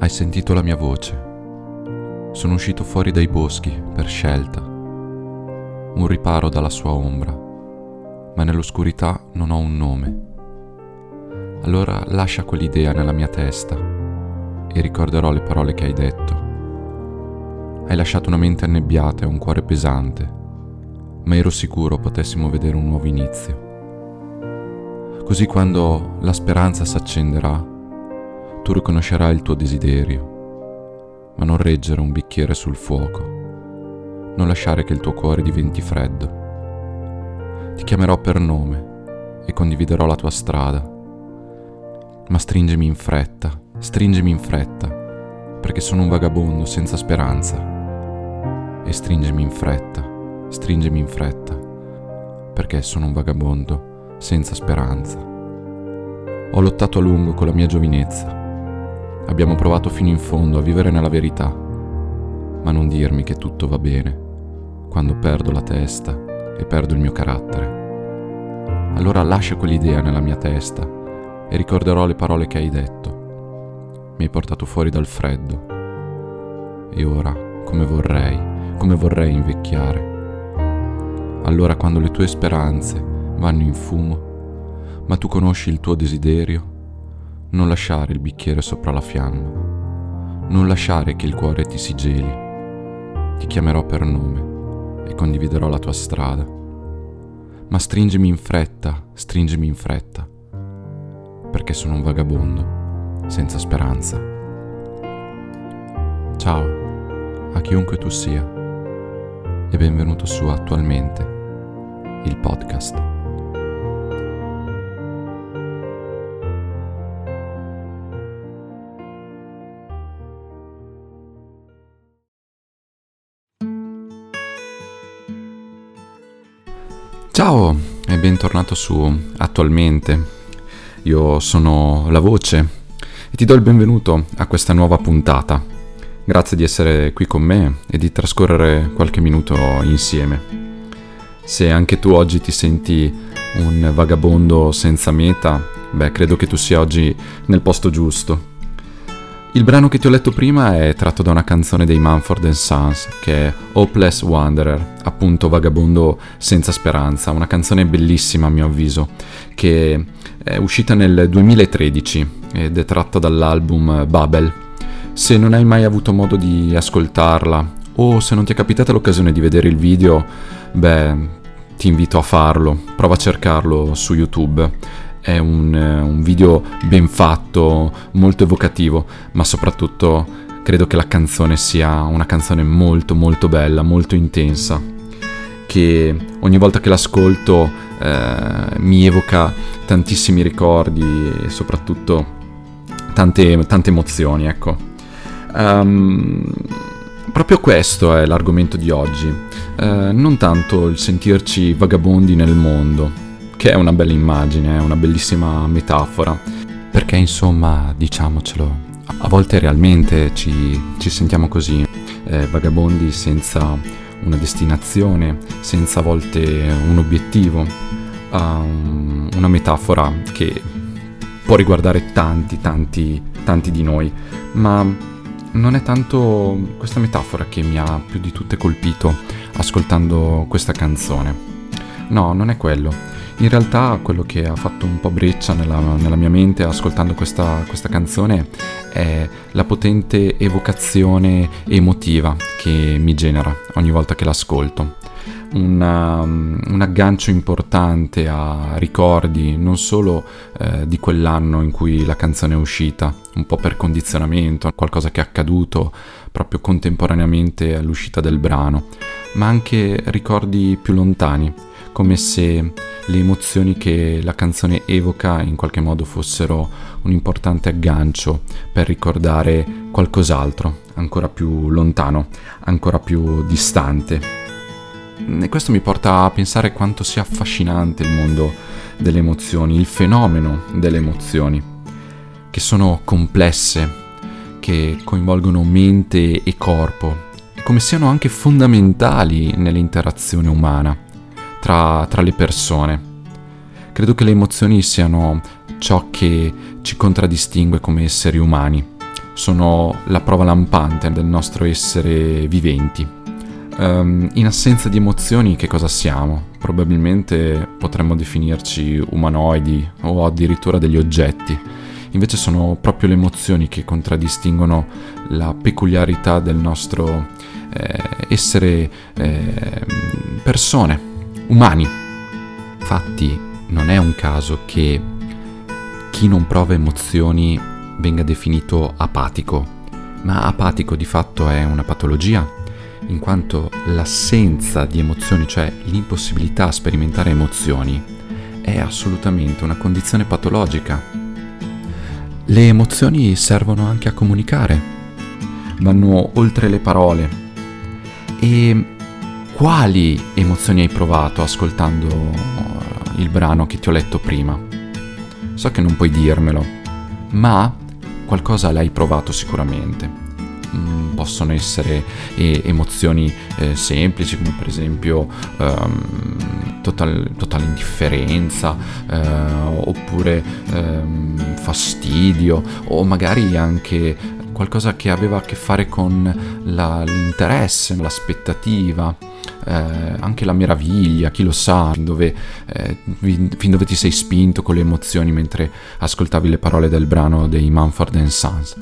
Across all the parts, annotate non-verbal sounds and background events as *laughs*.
Hai sentito la mia voce. Sono uscito fuori dai boschi per scelta. Un riparo dalla sua ombra, ma nell'oscurità non ho un nome. Allora lascia quell'idea nella mia testa e ricorderò le parole che hai detto. Hai lasciato una mente annebbiata e un cuore pesante, ma ero sicuro potessimo vedere un nuovo inizio. Così quando la speranza s'accenderà, tu riconoscerai il tuo desiderio, ma non reggere un bicchiere sul fuoco, non lasciare che il tuo cuore diventi freddo. Ti chiamerò per nome e condividerò la tua strada, ma stringimi in fretta, stringimi in fretta, perché sono un vagabondo senza speranza. E stringimi in fretta, stringimi in fretta, perché sono un vagabondo senza speranza. Ho lottato a lungo con la mia giovinezza Abbiamo provato fino in fondo a vivere nella verità, ma non dirmi che tutto va bene quando perdo la testa e perdo il mio carattere. Allora lascia quell'idea nella mia testa e ricorderò le parole che hai detto. Mi hai portato fuori dal freddo. E ora, come vorrei, come vorrei invecchiare. Allora quando le tue speranze vanno in fumo, ma tu conosci il tuo desiderio, non lasciare il bicchiere sopra la fiamma, non lasciare che il cuore ti si geli. Ti chiamerò per nome e condividerò la tua strada. Ma stringimi in fretta, stringimi in fretta, perché sono un vagabondo, senza speranza. Ciao, a chiunque tu sia, e benvenuto su Attualmente, il podcast. Ciao e bentornato su Attualmente. Io sono la voce e ti do il benvenuto a questa nuova puntata. Grazie di essere qui con me e di trascorrere qualche minuto insieme. Se anche tu oggi ti senti un vagabondo senza meta, beh, credo che tu sia oggi nel posto giusto. Il brano che ti ho letto prima è tratto da una canzone dei Manford Sons che è Hopeless Wanderer, appunto Vagabondo senza speranza, una canzone bellissima a mio avviso, che è uscita nel 2013 ed è tratta dall'album Babel. Se non hai mai avuto modo di ascoltarla o se non ti è capitata l'occasione di vedere il video, beh, ti invito a farlo, prova a cercarlo su YouTube è un, eh, un video ben fatto, molto evocativo, ma soprattutto credo che la canzone sia una canzone molto molto bella, molto intensa, che ogni volta che l'ascolto eh, mi evoca tantissimi ricordi e soprattutto tante, tante emozioni, ecco. Um, proprio questo è l'argomento di oggi, uh, non tanto il sentirci vagabondi nel mondo, che è una bella immagine, è una bellissima metafora, perché insomma, diciamocelo, a volte realmente ci, ci sentiamo così, eh, vagabondi senza una destinazione, senza a volte un obiettivo, um, una metafora che può riguardare tanti, tanti, tanti di noi, ma non è tanto questa metafora che mi ha più di tutte colpito ascoltando questa canzone. No, non è quello in realtà quello che ha fatto un po' breccia nella, nella mia mente ascoltando questa, questa, canzone è la potente evocazione emotiva che mi genera ogni volta che l'ascolto. Una, un aggancio importante a ricordi non solo eh, di quell'anno in cui la canzone è uscita, un po' per condizionamento, qualcosa che è accaduto proprio contemporaneamente all'uscita del brano, ma anche ricordi più lontani, come se le emozioni che la canzone evoca in qualche modo fossero un importante aggancio per ricordare qualcos'altro, ancora più lontano, ancora più distante. E questo mi porta a pensare quanto sia affascinante il mondo delle emozioni, il fenomeno delle emozioni, che sono complesse, che coinvolgono mente e corpo, e come siano anche fondamentali nell'interazione umana tra, tra le persone. Credo che le emozioni siano ciò che ci contraddistingue come esseri umani. sono la prova lampante del nostro essere viventi. Um, in assenza di emozioni che cosa siamo? Probabilmente potremmo definirci umanoidi o addirittura degli oggetti. Invece sono proprio le emozioni che contraddistinguono la peculiarità del nostro eh, essere eh, persone, umani. Infatti non è un caso che chi non prova emozioni venga definito apatico, ma apatico di fatto è una patologia, in quanto l'assenza di emozioni, cioè l'impossibilità a sperimentare emozioni, è assolutamente una condizione patologica. Le emozioni servono anche a comunicare, vanno oltre le parole. E quali emozioni hai provato ascoltando il brano che ti ho letto prima. So che non puoi dirmelo, ma qualcosa l'hai provato sicuramente. Mm, possono essere eh, emozioni eh, semplici come per esempio total, totale indifferenza eh, oppure um, fastidio o magari anche qualcosa che aveva a che fare con la, l'interesse, l'aspettativa eh, anche la meraviglia, chi lo sa, fin dove, eh, fin dove ti sei spinto con le emozioni mentre ascoltavi le parole del brano dei Mumford Sons.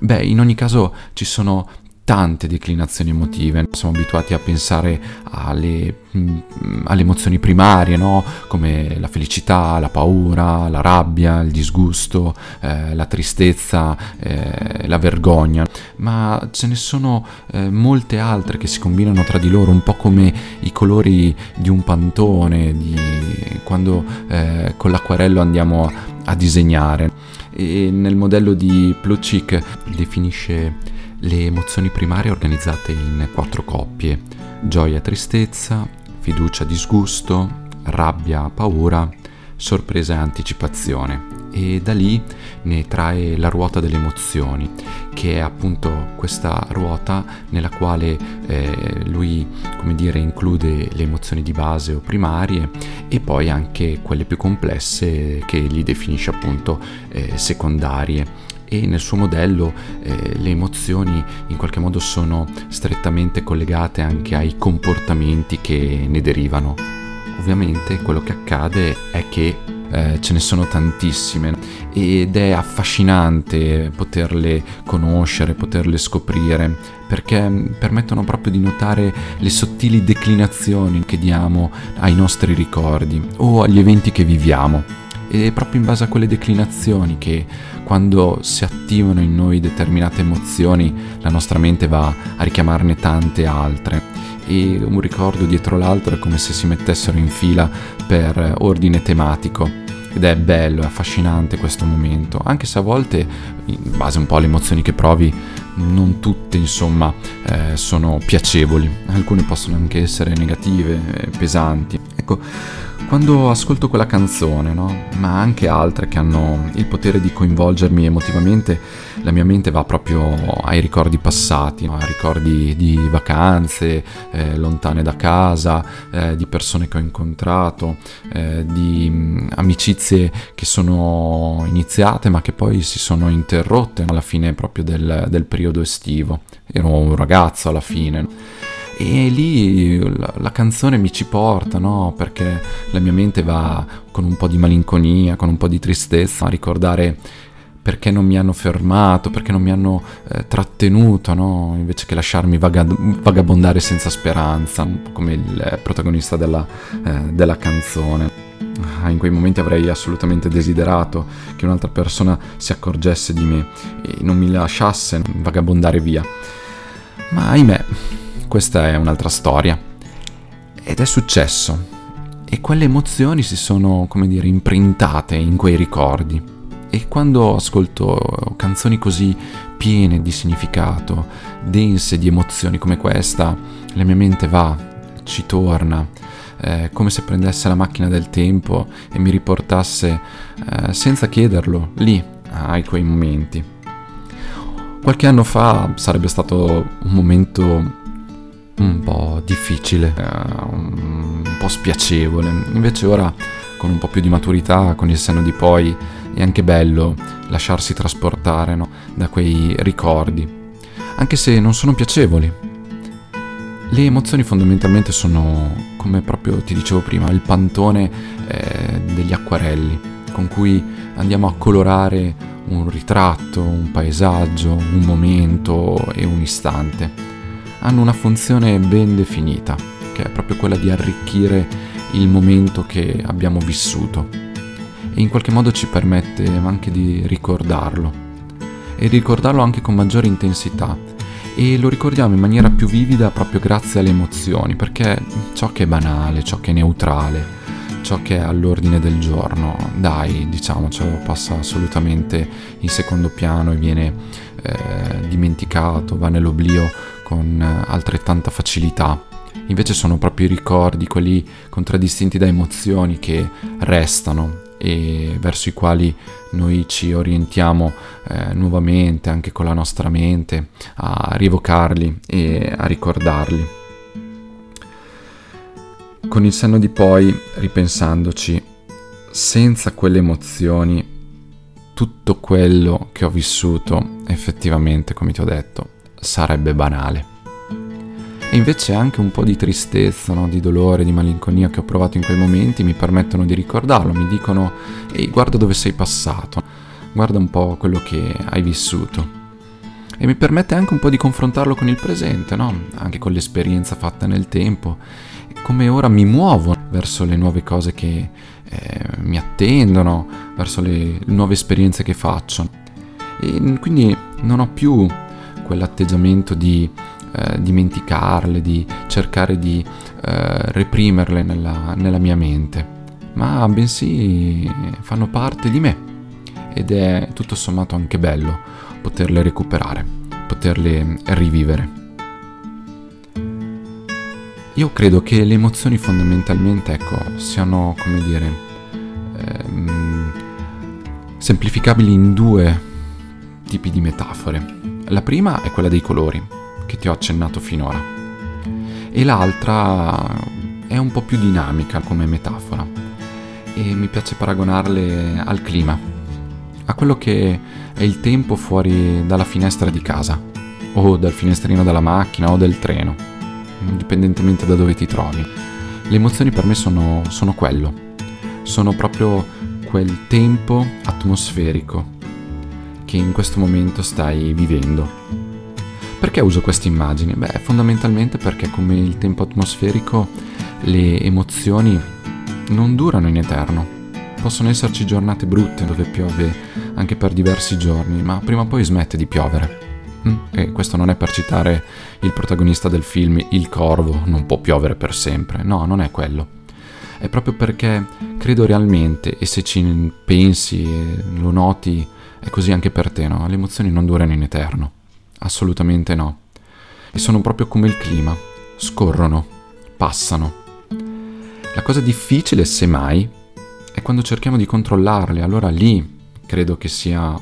Beh, in ogni caso ci sono tante declinazioni emotive, siamo abituati a pensare alle, mm, alle emozioni primarie, no? come la felicità, la paura, la rabbia, il disgusto, eh, la tristezza, eh, la vergogna, ma ce ne sono eh, molte altre che si combinano tra di loro, un po' come i colori di un pantone, di quando eh, con l'acquarello andiamo a, a disegnare. E nel modello di Plutchik definisce le emozioni primarie organizzate in quattro coppie, gioia, tristezza, fiducia, disgusto, rabbia, paura, sorpresa e anticipazione. E da lì ne trae la ruota delle emozioni, che è appunto questa ruota nella quale eh, lui, come dire, include le emozioni di base o primarie e poi anche quelle più complesse che gli definisce appunto eh, secondarie e nel suo modello eh, le emozioni in qualche modo sono strettamente collegate anche ai comportamenti che ne derivano. Ovviamente quello che accade è che eh, ce ne sono tantissime ed è affascinante poterle conoscere, poterle scoprire, perché permettono proprio di notare le sottili declinazioni che diamo ai nostri ricordi o agli eventi che viviamo. Ed è proprio in base a quelle declinazioni che quando si attivano in noi determinate emozioni, la nostra mente va a richiamarne tante altre e un ricordo dietro l'altro è come se si mettessero in fila per ordine tematico. Ed è bello, è affascinante questo momento, anche se a volte, in base un po' alle emozioni che provi, non tutte insomma eh, sono piacevoli, alcune possono anche essere negative, eh, pesanti. Ecco, quando ascolto quella canzone, no? ma anche altre che hanno il potere di coinvolgermi emotivamente, la mia mente va proprio ai ricordi passati, no? a ricordi di vacanze eh, lontane da casa, eh, di persone che ho incontrato, eh, di mh, amicizie che sono iniziate ma che poi si sono interrotte alla fine proprio del, del periodo estivo. Ero un ragazzo alla fine. E lì la, la, canzone mi ci porta, no? Perché la mia mente va con un po' di malinconia, con un po' di tristezza a ricordare perché non mi hanno fermato, perché non mi hanno eh, trattenuto, no? Invece che lasciarmi vaga- vagabondare senza speranza, come il protagonista della, eh, della canzone. Ah, in quei momenti avrei assolutamente desiderato che un'altra persona si accorgesse di me e non mi lasciasse vagabondare via. Ma ahimè, questa è un'altra storia. Ed è successo. E quelle emozioni si sono, come dire, imprintate in quei ricordi. E quando ascolto canzoni così piene di significato, dense di emozioni come questa, la mia mente va, ci torna, eh, come se prendesse la macchina del tempo e mi riportasse, eh, senza chiederlo, lì, ai quei momenti. Qualche anno fa sarebbe stato un momento un po' difficile, eh, un po' spiacevole. Invece ora, con un po' più di maturità, con il senno di poi, è anche bello lasciarsi trasportare no? da quei ricordi, anche se non sono piacevoli. Le emozioni fondamentalmente sono, come proprio ti dicevo prima, il pantone eh, degli acquarelli con cui andiamo a colorare un ritratto, un paesaggio, un momento e un istante. Hanno una funzione ben definita, che è proprio quella di arricchire il momento che abbiamo vissuto. E in qualche modo ci permette anche di ricordarlo. E ricordarlo anche con maggiore intensità. E lo ricordiamo in maniera più vivida proprio grazie alle emozioni perché ciò che è banale, ciò che è neutrale, ciò che è all'ordine del giorno, dai, diciamocelo, passa assolutamente in secondo piano e viene eh, dimenticato, va nell'oblio con altrettanta facilità. Invece sono proprio i ricordi, quelli contraddistinti da emozioni che restano e verso i quali noi ci orientiamo eh, nuovamente anche con la nostra mente a rievocarli e a ricordarli. Con il senno di poi, ripensandoci, senza quelle emozioni, tutto quello che ho vissuto, effettivamente, come ti ho detto, sarebbe banale. E invece anche un po' di tristezza, no? di dolore, di malinconia che ho provato in quei momenti mi permettono di ricordarlo, mi dicono ehi guarda dove sei passato, guarda un po' quello che hai vissuto. E mi permette anche un po' di confrontarlo con il presente, no? anche con l'esperienza fatta nel tempo, come ora mi muovo verso le nuove cose che eh, mi attendono, verso le nuove esperienze che faccio. E quindi non ho più quell'atteggiamento di eh, dimenticarle, di cercare di eh, reprimerle nella, nella mia mente, ma bensì fanno parte di me ed è tutto sommato anche bello poterle recuperare, poterle rivivere. Io credo che le emozioni fondamentalmente, ecco, siano, come dire, ehm, semplificabili in due tipi di metafore. La prima è quella dei colori, che ti ho accennato finora. E l'altra è un po' più dinamica come metafora e mi piace paragonarle al clima, a quello che è il tempo fuori dalla finestra di casa o dal finestrino della macchina o del treno, indipendentemente da dove ti trovi. Le emozioni per me sono, sono quello, sono proprio quel tempo atmosferico che in questo momento stai vivendo perché uso queste immagini? Beh, fondamentalmente perché come il tempo atmosferico le emozioni non durano in eterno. Possono esserci giornate brutte dove piove anche per diversi giorni, ma prima o poi smette di piovere. Mm? E questo non è per citare il protagonista del film Il Corvo, non può piovere per sempre. No, non è quello. È proprio perché credo realmente, e se ci pensi e lo noti, è così anche per te, no? Le emozioni non durano in eterno. Assolutamente no. E sono proprio come il clima, scorrono, passano. La cosa difficile, semmai, è quando cerchiamo di controllarle, allora lì credo che sia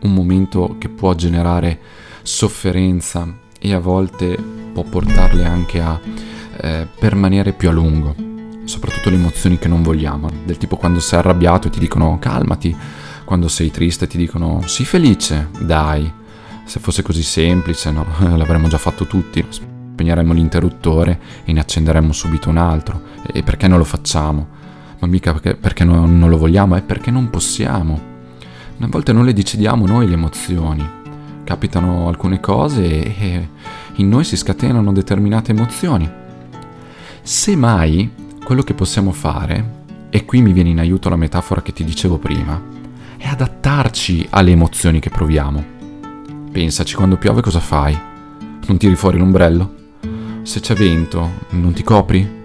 un momento che può generare sofferenza e a volte può portarle anche a eh, permanere più a lungo, soprattutto le emozioni che non vogliamo, del tipo quando sei arrabbiato e ti dicono calmati, quando sei triste ti dicono sii felice, dai, se fosse così semplice, no? *laughs* L'avremmo già fatto tutti. Spegneremmo l'interruttore e ne accenderemmo subito un altro. E perché non lo facciamo? Ma mica perché, perché non, non lo vogliamo, è perché non possiamo. A volte non le decidiamo noi le emozioni. Capitano alcune cose e in noi si scatenano determinate emozioni. Semmai, quello che possiamo fare, e qui mi viene in aiuto la metafora che ti dicevo prima, è adattarci alle emozioni che proviamo. Pensaci, quando piove cosa fai? Non tiri fuori l'ombrello? Se c'è vento, non ti copri?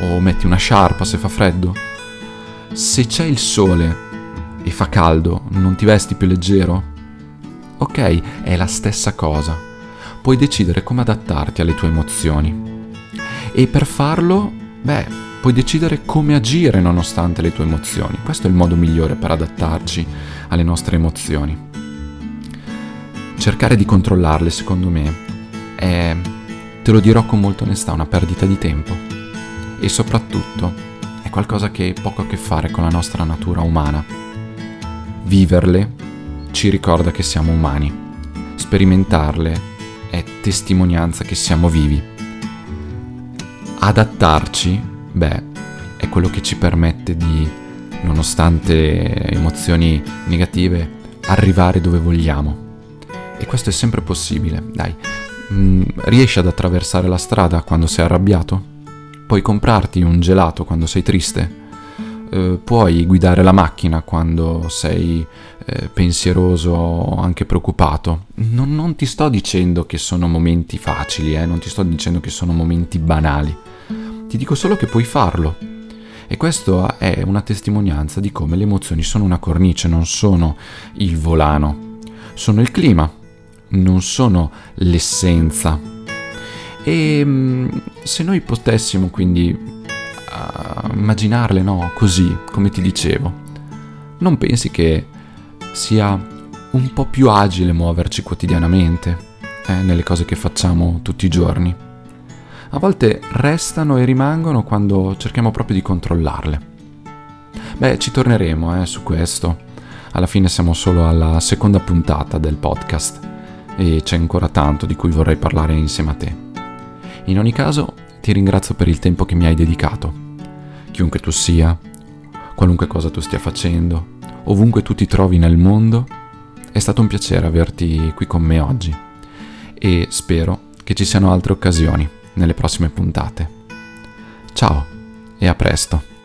O metti una sciarpa se fa freddo? Se c'è il sole e fa caldo, non ti vesti più leggero? Ok, è la stessa cosa. Puoi decidere come adattarti alle tue emozioni. E per farlo, beh, puoi decidere come agire nonostante le tue emozioni. Questo è il modo migliore per adattarci alle nostre emozioni cercare di controllarle, secondo me, è, te lo dirò con molta onestà, una perdita di tempo. E soprattutto è qualcosa che ha poco a che fare con la nostra natura umana. Viverle ci ricorda che siamo umani sperimentarle è testimonianza che siamo vivi. Adattarci, beh, è quello che ci permette di, nonostante emozioni negative, arrivare dove vogliamo. E questo è sempre possibile, dai. Mm, riesci ad attraversare la strada quando sei arrabbiato? Puoi comprarti un gelato quando sei triste? Eh, puoi guidare la macchina quando sei eh, pensieroso o anche preoccupato. Non, non, ti sto dicendo che sono momenti facili, eh? non ti sto dicendo che sono momenti banali. Ti dico solo che puoi farlo. E questo è una testimonianza di come le emozioni sono una cornice, non sono il volano. Sono il clima, non sono l'essenza. E mm, se noi potessimo quindi uh, immaginarle, no? Così, come ti dicevo. Non pensi che sia un po' più agile muoverci quotidianamente eh, nelle cose che facciamo tutti i giorni? A volte restano e rimangono quando cerchiamo proprio di controllarle. Beh, ci torneremo eh, su questo. Alla fine siamo solo alla seconda puntata del podcast e c'è ancora tanto di cui vorrei parlare insieme a te. In ogni caso, ti ringrazio per il tempo che mi hai dedicato chiunque tu sia, qualunque cosa tu stia facendo, ovunque tu ti trovi nel mondo, è stato un piacere averti qui con me oggi e spero che ci siano altre occasioni nelle prossime puntate. Ciao e a presto!